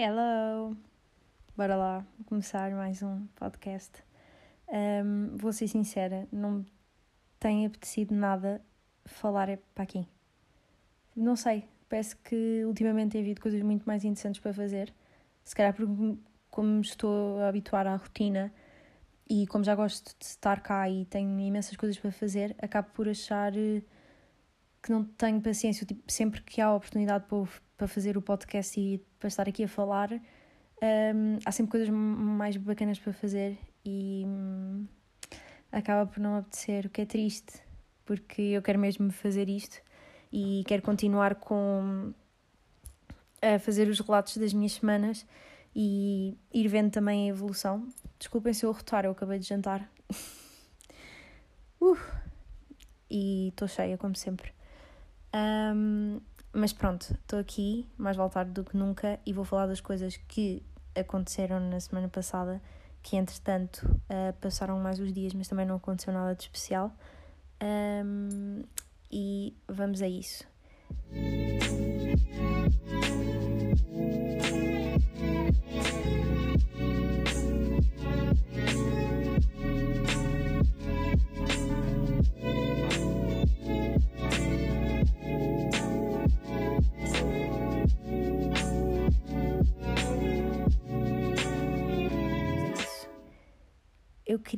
Hello! Bora lá começar mais um podcast. Um, vou ser sincera, não me tem apetecido nada falar para aqui. Não sei, parece que ultimamente tem havido coisas muito mais interessantes para fazer. Se calhar porque como estou a habituar à rotina e como já gosto de estar cá e tenho imensas coisas para fazer, acabo por achar eh, que não tenho paciência. Tipo, sempre que há oportunidade para, para fazer o podcast e para estar aqui a falar, um, há sempre coisas mais bacanas para fazer e um, acaba por não apetecer, o que é triste, porque eu quero mesmo fazer isto e quero continuar com a fazer os relatos das minhas semanas e ir vendo também a evolução. Desculpem se eu rotar, eu acabei de jantar. uh, e estou cheia, como sempre. Um, mas pronto, estou aqui, mais voltar do que nunca, e vou falar das coisas que aconteceram na semana passada, que entretanto uh, passaram mais os dias, mas também não aconteceu nada de especial. Um, e vamos a isso.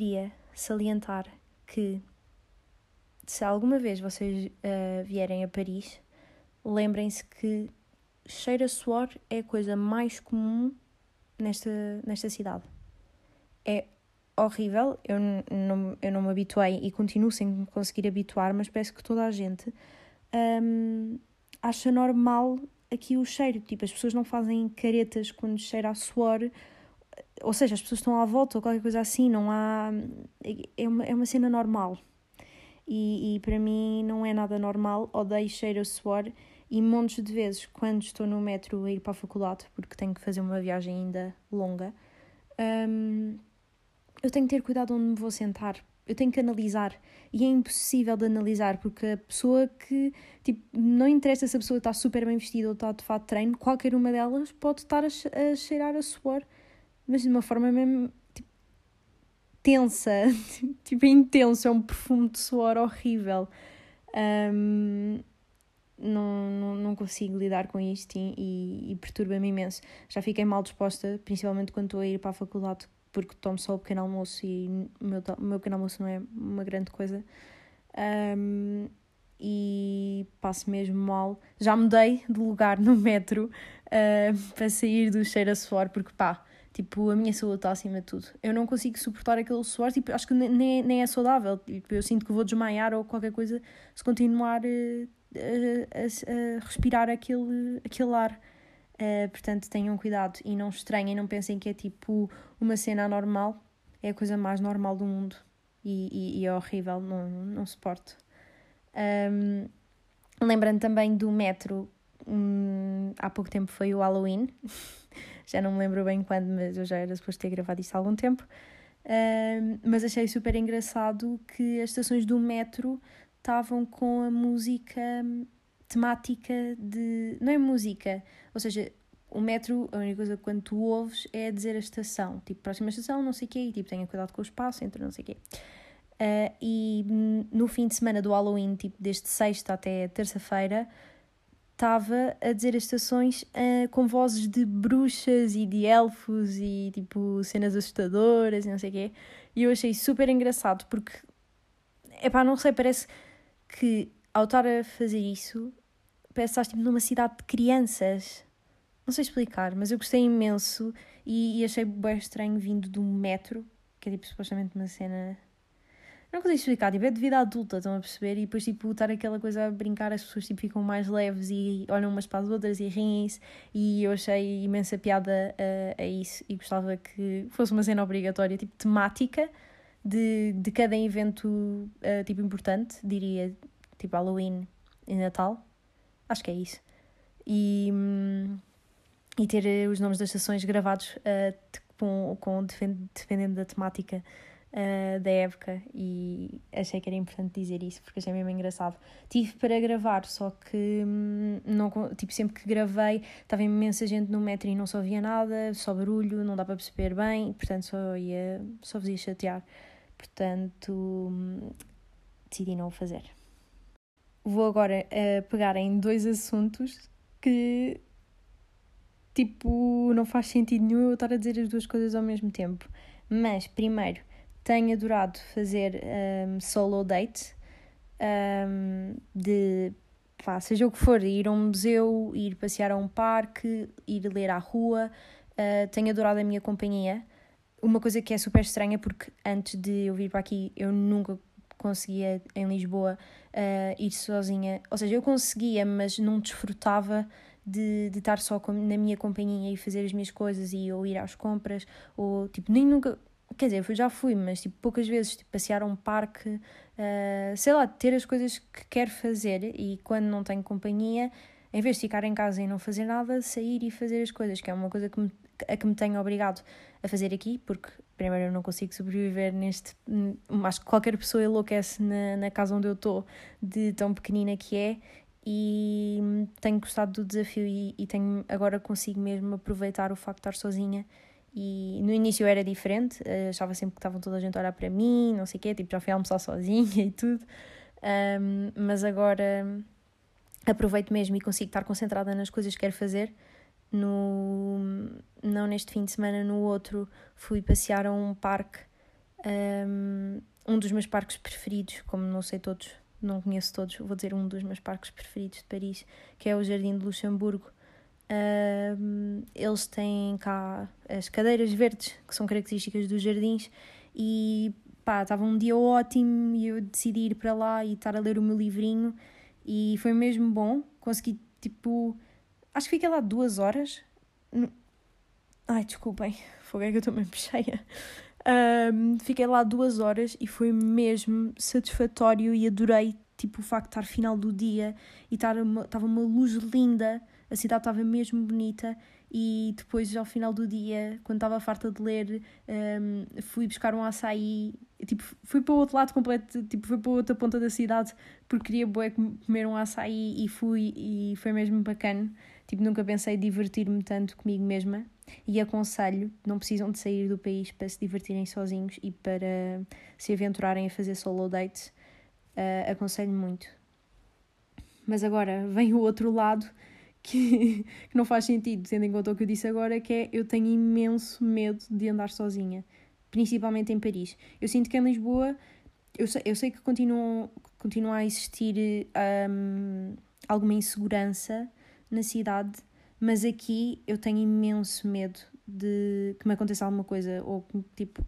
Queria salientar que se alguma vez vocês uh, vierem a Paris, lembrem-se que cheiro a suor é a coisa mais comum nesta, nesta cidade. É horrível, eu não, eu não me habituei e continuo sem conseguir habituar, mas parece que toda a gente um, acha normal aqui o cheiro. Tipo, as pessoas não fazem caretas quando cheira a suor ou seja, as pessoas estão à volta ou qualquer coisa assim, não há. É uma, é uma cena normal. E, e para mim não é nada normal, odeio cheiro a suor e montes de vezes, quando estou no metro a ir para a faculdade, porque tenho que fazer uma viagem ainda longa, hum, eu tenho que ter cuidado onde me vou sentar. Eu tenho que analisar. E é impossível de analisar, porque a pessoa que. Tipo, não interessa se a pessoa está super bem vestida ou está de fato treino, qualquer uma delas pode estar a, a cheirar a suor mas de uma forma mesmo tipo, tensa, tipo intenso, é um perfume de suor horrível. Um, não, não, não consigo lidar com isto e, e, e perturba-me imenso. Já fiquei mal disposta, principalmente quando estou a ir para a faculdade, porque tomo só o pequeno almoço e o meu, meu pequeno almoço não é uma grande coisa. Um, e passo mesmo mal. Já mudei de lugar no metro uh, para sair do cheiro a suor, porque pá, Tipo, a minha saúde está acima de tudo. Eu não consigo suportar aquele suor, tipo, acho que nem, nem é saudável. Tipo, eu sinto que vou desmaiar ou qualquer coisa se continuar uh, a, a, a, respirar aquele, aquele ar. Uh, portanto, tenham cuidado e não estranhem, não pensem que é tipo uma cena anormal. É a coisa mais normal do mundo e, e, e é horrível, não, não suporto. Um, lembrando também do metro, um, há pouco tempo foi o Halloween. já não me lembro bem quando, mas eu já era suposto ter gravado isto há algum tempo. Mas achei super engraçado que as estações do metro estavam com a música temática de. Não é música, ou seja, o metro, a única coisa que quando tu ouves é dizer a estação, tipo, próxima estação, não sei o quê, e tipo, tenha cuidado com o espaço, entre não sei o quê. Uh, e no fim de semana do Halloween, tipo, desde sexta até terça-feira, estava a dizer as estações uh, com vozes de bruxas e de elfos e tipo cenas assustadoras e não sei o quê. E eu achei super engraçado porque, epá, não sei, parece que ao estar a fazer isso, parece que estás tipo numa cidade de crianças. Não sei explicar, mas eu gostei imenso e, e achei bem estranho vindo do metro, que é tipo supostamente uma cena não consigo explicar, tipo, é de vida adulta, estão a perceber? E depois, tipo, estar aquela coisa a brincar, as pessoas tipo, ficam mais leves e olham umas para as outras e riem-se. E eu achei imensa piada a, a isso e gostava que fosse uma cena obrigatória, tipo, temática de, de cada evento, uh, tipo, importante, diria, tipo, Halloween e Natal. Acho que é isso. E, hum, e ter os nomes das estações gravados uh, com, com, dependendo da temática uh, da época e achei que era importante dizer isso porque achei mesmo engraçado. Tive para gravar, só que hum, não, tipo, sempre que gravei estava imensa gente no metro e não só via nada, só barulho, não dá para perceber bem, portanto só, ia, só vos ia chatear. Portanto, hum, decidi não o fazer. Vou agora uh, pegar em dois assuntos que tipo não faz sentido nenhum eu estar a dizer as duas coisas ao mesmo tempo. Mas primeiro tenho adorado fazer um, solo date, um, de pá, seja o que for, ir a um museu, ir passear a um parque, ir ler à rua. Uh, tenho adorado a minha companhia. Uma coisa que é super estranha, porque antes de eu vir para aqui, eu nunca conseguia em Lisboa uh, ir sozinha. Ou seja, eu conseguia, mas não desfrutava de, de estar só com, na minha companhia e fazer as minhas coisas e ou ir às compras, ou tipo, nem nunca Quer dizer, eu já fui, mas tipo, poucas vezes, tipo, passear a um parque, uh, sei lá, ter as coisas que quero fazer e quando não tenho companhia, em vez de ficar em casa e não fazer nada, sair e fazer as coisas, que é uma coisa que me, a que me tenho obrigado a fazer aqui, porque primeiro eu não consigo sobreviver neste. Acho que qualquer pessoa enlouquece na, na casa onde eu estou, de tão pequenina que é, e tenho gostado do desafio e, e tenho, agora consigo mesmo aproveitar o facto de estar sozinha e no início era diferente, eh, achava sempre que estavam toda a gente a olhar para mim, não sei o quê, tipo, já fui almoçar sozinha e tudo. Um, mas agora aproveito mesmo e consigo estar concentrada nas coisas que quero fazer. No, não neste fim de semana, no outro, fui passear a um parque, um, um dos meus parques preferidos, como não sei todos, não conheço todos, vou dizer um dos meus parques preferidos de Paris, que é o Jardim de Luxemburgo Eles têm cá as cadeiras verdes, que são características dos jardins, e pá, estava um dia ótimo e eu decidi ir para lá e estar a ler o meu livrinho, e foi mesmo bom. Consegui, tipo, acho que fiquei lá duas horas. Ai, desculpem, foi é que eu estou mesmo cheia. Um, fiquei lá duas horas e foi mesmo satisfatório e adorei tipo o facto de estar final do dia e estar uma, estava uma luz linda a cidade estava mesmo bonita e depois ao final do dia, quando estava farta de ler, um, fui buscar um açaí, tipo, fui para o outro lado completo, tipo, fui para a outra ponta da cidade porque queria bué comer um açaí e fui e foi mesmo bacana. Tipo, nunca pensei divertir-me tanto comigo mesma e aconselho, não precisam de sair do país para se divertirem sozinhos e para se aventurarem a fazer solo dates. Uh, aconselho muito. Mas agora vem o outro lado que, que não faz sentido, tendo em conta o que eu disse agora, que é eu tenho imenso medo de andar sozinha, principalmente em Paris. Eu sinto que em Lisboa, eu sei, eu sei que continua, continua a existir um, alguma insegurança na cidade, mas aqui eu tenho imenso medo de que me aconteça alguma coisa, ou tipo,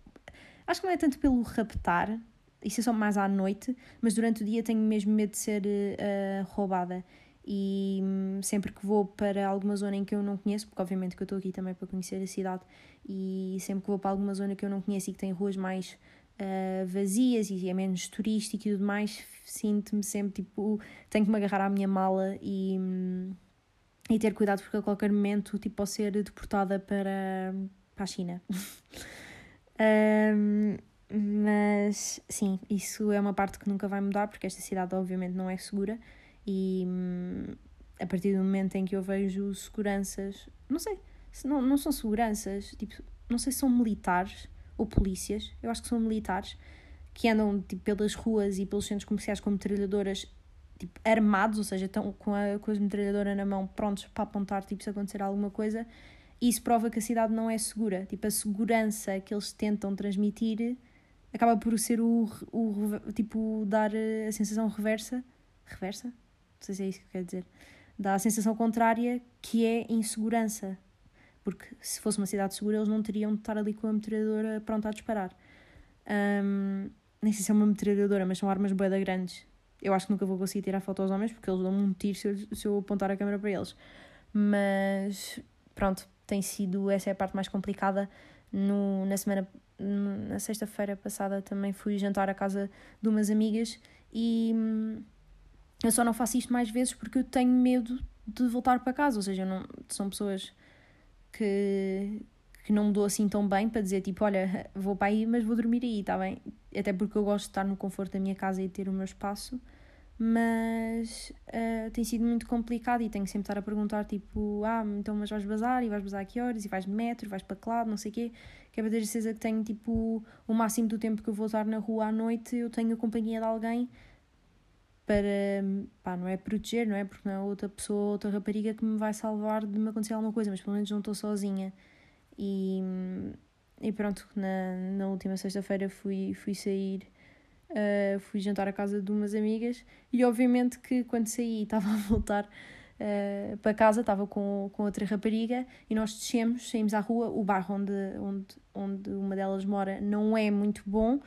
acho que não é tanto pelo raptar, isso é só mais à noite, mas durante o dia tenho mesmo medo de ser uh, roubada e hum, sempre que vou para alguma zona em que eu não conheço, porque obviamente que eu estou aqui também para conhecer a cidade, e sempre que vou para alguma zona que eu não conheço e que tem ruas mais uh, vazias e é menos turístico e tudo mais, sinto-me sempre tipo, tenho que me agarrar à minha mala e, hum, e ter cuidado porque a qualquer momento tipo, posso ser deportada para, para a China. um, mas sim, isso é uma parte que nunca vai mudar porque esta cidade obviamente não é segura e hum, a partir do momento em que eu vejo seguranças, não sei, se não, não são seguranças, tipo, não sei se são militares ou polícias, eu acho que são militares, que andam tipo, pelas ruas e pelos centros comerciais com metralhadoras tipo, armados, ou seja, estão com a, com a metralhadora na mão prontos para apontar tipo, se acontecer alguma coisa. Isso prova que a cidade não é segura. Tipo, a segurança que eles tentam transmitir acaba por ser o, o tipo, dar a sensação reversa. Reversa? Não sei se é isso que quer dizer, dá a sensação contrária que é insegurança. Porque se fosse uma cidade segura, eles não teriam de estar ali com a metralhadora pronta a disparar. Um, nem sei se é uma metralhadora, mas são armas boeda grandes. Eu acho que nunca vou conseguir tirar foto aos homens porque eles dão um tiro se eu, se eu apontar a câmera para eles. Mas pronto, tem sido essa é a parte mais complicada. No, na semana, na sexta-feira passada, também fui jantar à casa de umas amigas e hum, eu só não faço isto mais vezes porque eu tenho medo de voltar para casa, ou seja, não, são pessoas que, que não mudou assim tão bem para dizer tipo, olha, vou para aí, mas vou dormir aí, está bem? Até porque eu gosto de estar no conforto da minha casa e ter o meu espaço, mas uh, tem sido muito complicado e tenho sempre estar a perguntar tipo, ah, então mas vais bazar e vais bazar a que horas e vais de metro, vais para que lado, não sei o quê, que é para ter certeza que tenho tipo o máximo do tempo que eu vou estar na rua à noite, eu tenho a companhia de alguém para, pá, não é proteger, não é? Porque não é outra pessoa, outra rapariga que me vai salvar de me acontecer alguma coisa, mas pelo menos não estou sozinha. E, e pronto, na, na última sexta-feira fui, fui sair, uh, fui jantar à casa de umas amigas e obviamente que quando saí estava a voltar uh, para casa, estava com, com outra rapariga e nós descemos, saímos à rua, o bairro onde, onde, onde uma delas mora não é muito bom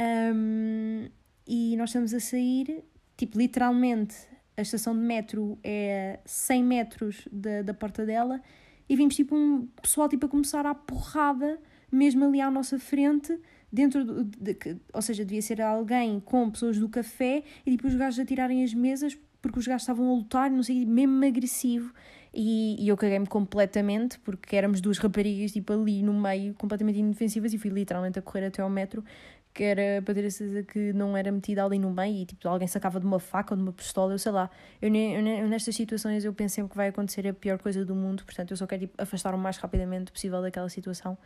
um, e nós estamos a sair, tipo literalmente a estação de metro é 100 metros da, da porta dela e vimos tipo um pessoal tipo a começar a porrada mesmo ali à nossa frente dentro do, de, ou seja, devia ser alguém com pessoas do café e tipo os gajos a tirarem as mesas porque os gajos estavam a lutar, não sei, mesmo agressivo. E, e eu caguei-me completamente porque éramos duas raparigas tipo ali no meio, completamente indefensivas, e fui literalmente a correr até ao metro que era para ter a certeza que não era metida ali no meio e tipo alguém sacava de uma faca ou de uma pistola, eu sei lá. Eu, eu, nestas situações eu penso sempre que vai acontecer a pior coisa do mundo, portanto eu só quero tipo, afastar o mais rapidamente possível daquela situação.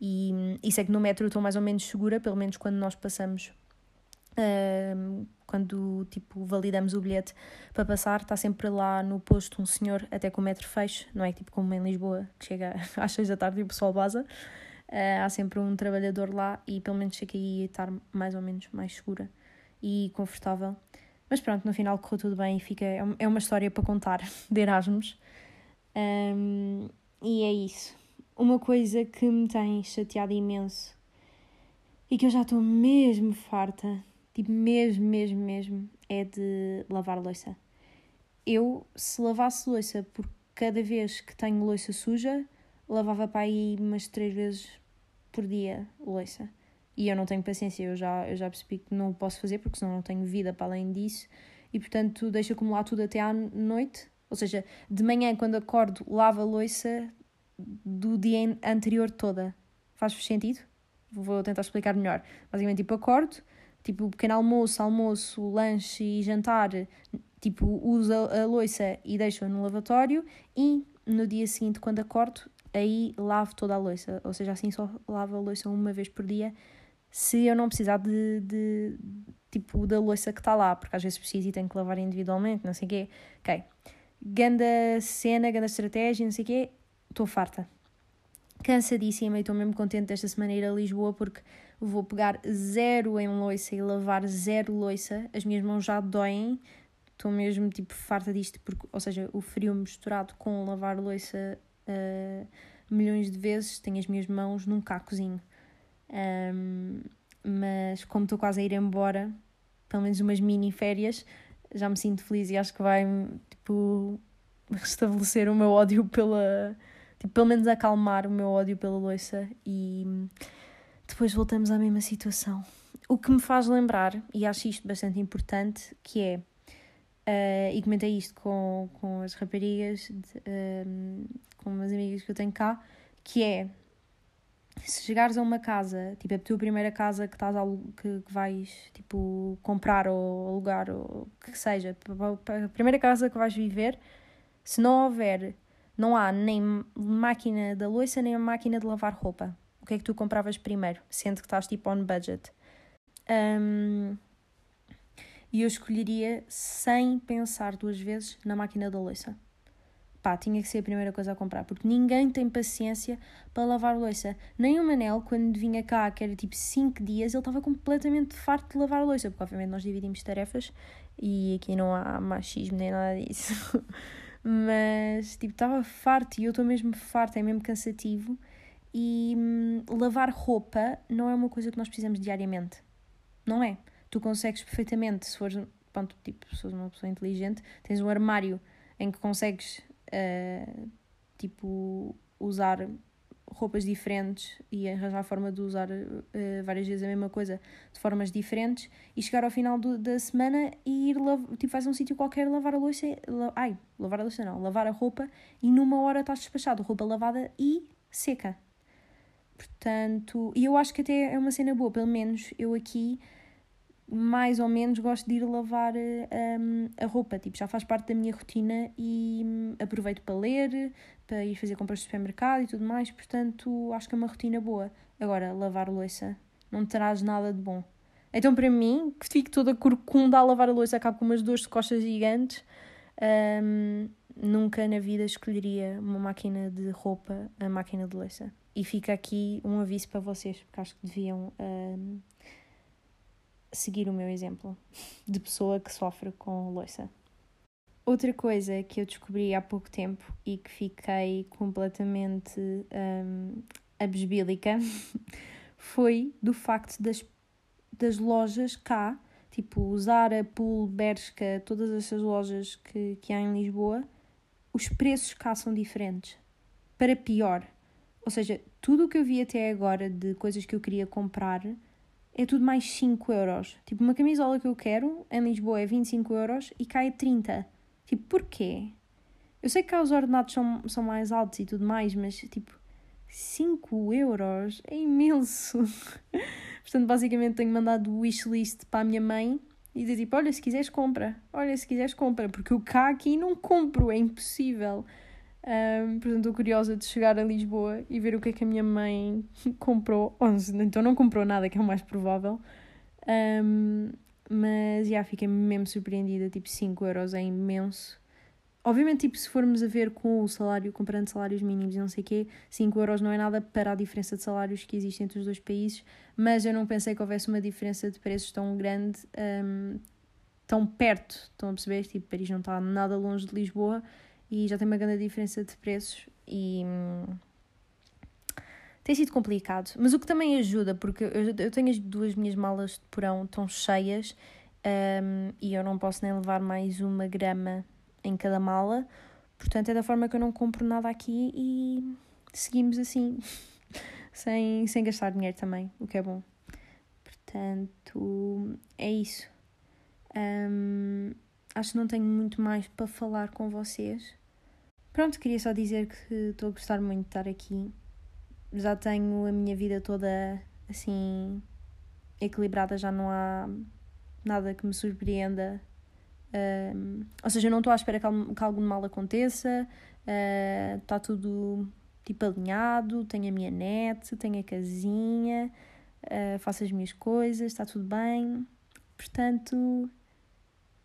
E isso é que no metro eu estou mais ou menos segura, pelo menos quando nós passamos. Uh, quando tipo validamos o bilhete para passar, está sempre lá no posto um senhor até com o metro fecho, não é tipo como em Lisboa, que chega às seis da tarde e o pessoal baza. Uh, há sempre um trabalhador lá e pelo menos aí ia estar mais ou menos mais segura e confortável. Mas pronto, no final correu tudo bem e fica, é, é uma história para contar de Erasmus. Um, e é isso. Uma coisa que me tem chateado imenso e que eu já estou mesmo farta, tipo mesmo, mesmo, mesmo, é de lavar louça. Eu, se lavasse louça por cada vez que tenho louça suja, lavava para aí umas três vezes por dia louça. E eu não tenho paciência, eu já, eu já percebi que não posso fazer porque senão não tenho vida para além disso. E portanto deixo acumular tudo até à noite. Ou seja, de manhã quando acordo, lavo a louça do dia anterior toda. Faz sentido? Vou tentar explicar melhor. Basicamente, tipo, acordo, tipo, pequeno almoço, almoço, lanche e jantar, tipo, uso a louça e deixo-a no lavatório e no dia seguinte, quando acordo, aí lavo toda a louça, ou seja, assim só lavo a louça uma vez por dia, se eu não precisar de, de tipo da louça que está lá, porque às vezes preciso e tenho que lavar individualmente, não sei o quê. Ok. Ganda cena, ganda estratégia, não sei o quê, estou farta. Cansadíssima e estou mesmo contente desta semana ir a Lisboa porque vou pegar zero em louça e lavar zero louça. As minhas mãos já doem, estou mesmo tipo farta disto, porque, ou seja, o frio misturado com lavar louça uh, milhões de vezes, tenho as minhas mãos num cacozinho. Um, mas como estou quase a ir embora, pelo menos umas mini férias, já me sinto feliz e acho que vai tipo restabelecer o meu ódio pela tipo, pelo menos acalmar o meu ódio pela louça e depois voltamos à mesma situação. O que me faz lembrar, e acho isto bastante importante, que é uh, e comentei isto com, com as raparigas de, uh, com umas amigas que eu tenho cá, que é se chegares a uma casa, tipo a tua primeira casa que, estás a, que, que vais tipo, comprar ou alugar ou que seja, a primeira casa que vais viver, se não houver, não há nem máquina da louça nem máquina de lavar roupa. O que é que tu compravas primeiro, sendo que estás tipo on budget? Um, e eu escolheria sem pensar duas vezes na máquina da louça pá, tinha que ser a primeira coisa a comprar, porque ninguém tem paciência para lavar louça. Nem o Manel, quando vinha cá, que era tipo 5 dias, ele estava completamente farto de lavar louça, porque obviamente nós dividimos tarefas e aqui não há machismo nem nada disso. Mas, tipo, estava farto e eu estou mesmo farto, é mesmo cansativo. E hum, lavar roupa não é uma coisa que nós precisamos diariamente. Não é. Tu consegues perfeitamente, se fores, pronto, tipo, se fores uma pessoa inteligente, tens um armário em que consegues uh, tipo, usar roupas diferentes e arranjar a forma de usar uh, várias vezes a mesma coisa de formas diferentes e chegar ao final do, da semana e ir tipo faz um sítio qualquer lavar a louça la, ai, lavar a louça não, lavar a roupa e numa hora estás despachado, roupa lavada e seca. Portanto, e eu acho que até é uma cena boa, pelo menos eu aqui mais ou menos gosto de ir lavar um, a roupa, tipo, já faz parte da minha rotina e um, aproveito para ler, para ir fazer compras de supermercado e tudo mais, portanto, acho que é uma rotina boa. Agora, lavar louça não traz nada de bom. Então, para mim, que fico toda corcunda a lavar a louça, acabo com umas de costas gigantes, um, nunca na vida escolheria uma máquina de roupa, a máquina de louça. E fica aqui um aviso para vocês, porque acho que deviam um, seguir o meu exemplo de pessoa que sofre com louça. Outra coisa que eu descobri há pouco tempo e que fiquei completamente um, abesbílica foi do facto das, das lojas cá, tipo Zara, Pool, Bershka, todas essas lojas que, que há em Lisboa, os preços cá são diferentes. Para pior. Ou seja, tudo o que eu vi até agora de coisas que eu queria comprar é tudo mais 5 euros. Tipo, uma camisola que eu quero em Lisboa é 25 euros e cai a 30. Tipo, porquê? Eu sei que cá os ordenados são, são mais altos e tudo mais, mas tipo, 5 euros é imenso. Portanto, basicamente tenho mandado wishlist para a minha mãe e dizer tipo, olha, se quiseres compra, olha, se quiseres compra, porque eu cá aqui não compro, é impossível. Um, portanto, estou curiosa de chegar a Lisboa e ver o que é que a minha mãe comprou. Ou, então não comprou nada, que é o mais provável. Um, mas já fiquei mesmo surpreendida. Tipo, 5 euros é imenso. Obviamente, tipo, se formos a ver com o salário, comparando salários mínimos e não sei o quê, 5 euros não é nada para a diferença de salários que existe entre os dois países, mas eu não pensei que houvesse uma diferença de preços tão grande, um, tão perto. Estão a perceber? Tipo, Paris não está nada longe de Lisboa e já tem uma grande diferença de preços e hum, tem sido complicado. Mas o que também ajuda, porque eu, eu tenho as duas minhas malas de porão tão cheias um, e eu não posso nem levar mais uma grama em cada mala, portanto é da forma que eu não compro nada aqui e seguimos assim, sem, sem gastar dinheiro também, o que é bom. Portanto, é isso. Um, acho que não tenho muito mais para falar com vocês. Pronto, queria só dizer que estou a gostar muito de estar aqui. Já tenho a minha vida toda assim equilibrada, já não há nada que me surpreenda. Um, ou seja, não estou à espera que, que algo mal aconteça, uh, está tudo tipo alinhado, tenho a minha net, tenho a casinha, uh, faço as minhas coisas, está tudo bem. Portanto,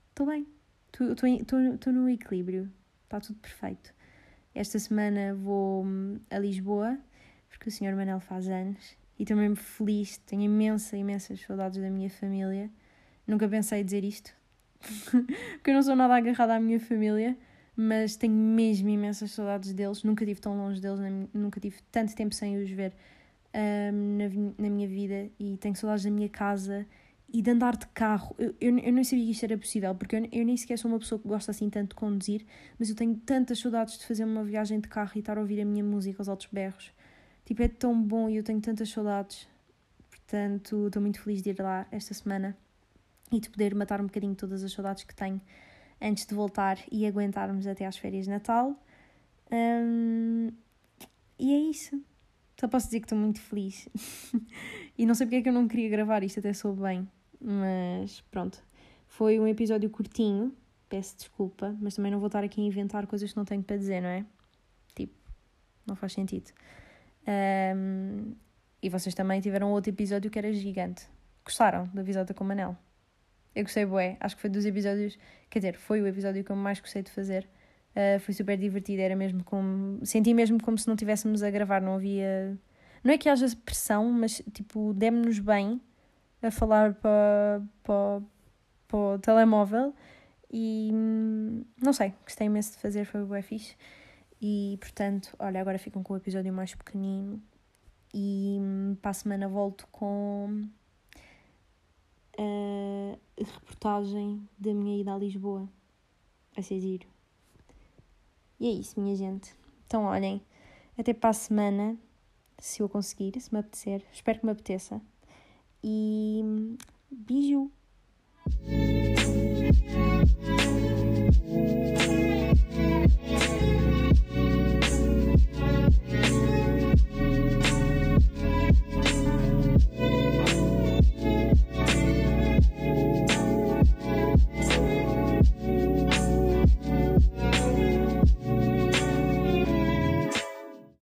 estou bem, estou no equilíbrio, está tudo perfeito. Esta semana vou hum, a Lisboa, porque o Sr. Manel faz anos, e estou mesmo feliz, tenho imensa, imensas saudades da minha família. Nunca pensei dizer isto, porque eu não sou nada agarrada à minha família, mas tenho mesmo imensas saudades deles. Nunca tive tão longe deles, nunca tive tanto tempo sem os ver um, na, na minha vida, e tenho saudades da minha casa e de andar de carro. Eu, eu, eu nem sabia que isto era possível, porque eu, eu nem sequer sou uma pessoa que gosta assim tanto de conduzir, mas eu tenho tantas saudades de fazer uma viagem de carro e estar a ouvir a minha música aos altos berros. Tipo, é tão bom e eu tenho tantas saudades. Portanto, estou muito feliz de ir lá esta semana e de poder matar um bocadinho todas as saudades que tenho antes de voltar e aguentarmos até às férias de Natal. Um, e é isso. Só posso dizer que estou muito feliz. e não sei porque é que eu não queria gravar isto, até soube bem. Mas pronto, foi um episódio curtinho, peço desculpa, mas também não vou estar aqui a inventar coisas que não tenho para dizer, não é? Tipo, não faz sentido. Um, e vocês também tiveram outro episódio que era gigante. Gostaram do episódio com o Manel? Eu gostei, bué. Acho que foi dos episódios. Quer dizer, foi o episódio que eu mais gostei de fazer. Uh, foi super divertido. Era mesmo como. Senti mesmo como se não estivéssemos a gravar. Não havia. Não é que haja pressão, mas tipo, demos-nos bem a falar para, para, para o telemóvel e não sei, gostei imenso de fazer, foi bem fixe. E portanto, olha, agora ficam com o episódio mais pequenino e para a semana volto com a reportagem da minha ida a Lisboa. a ser giro. E é isso, minha gente. Então, olhem, até para a semana, se eu conseguir, se me apetecer. Espero que me apeteça e bijou.